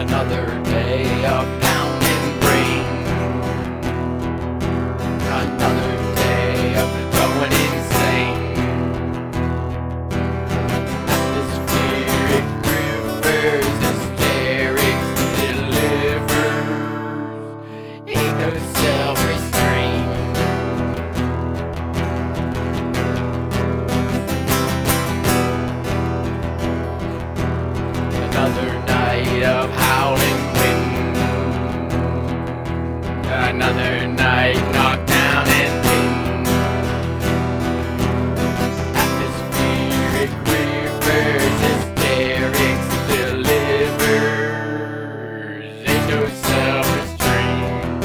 another day up another night knocked down and beaten. Atmospheric rivers, hysterics delivers. There's no self-restraint.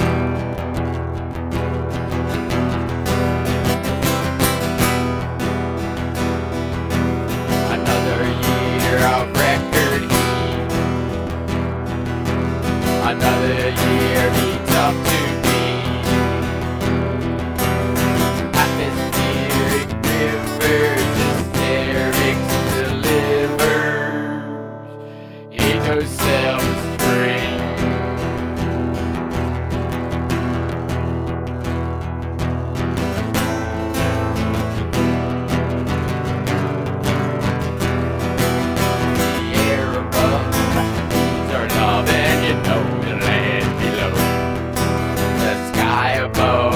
Another year of record heat. Another year beats up to a.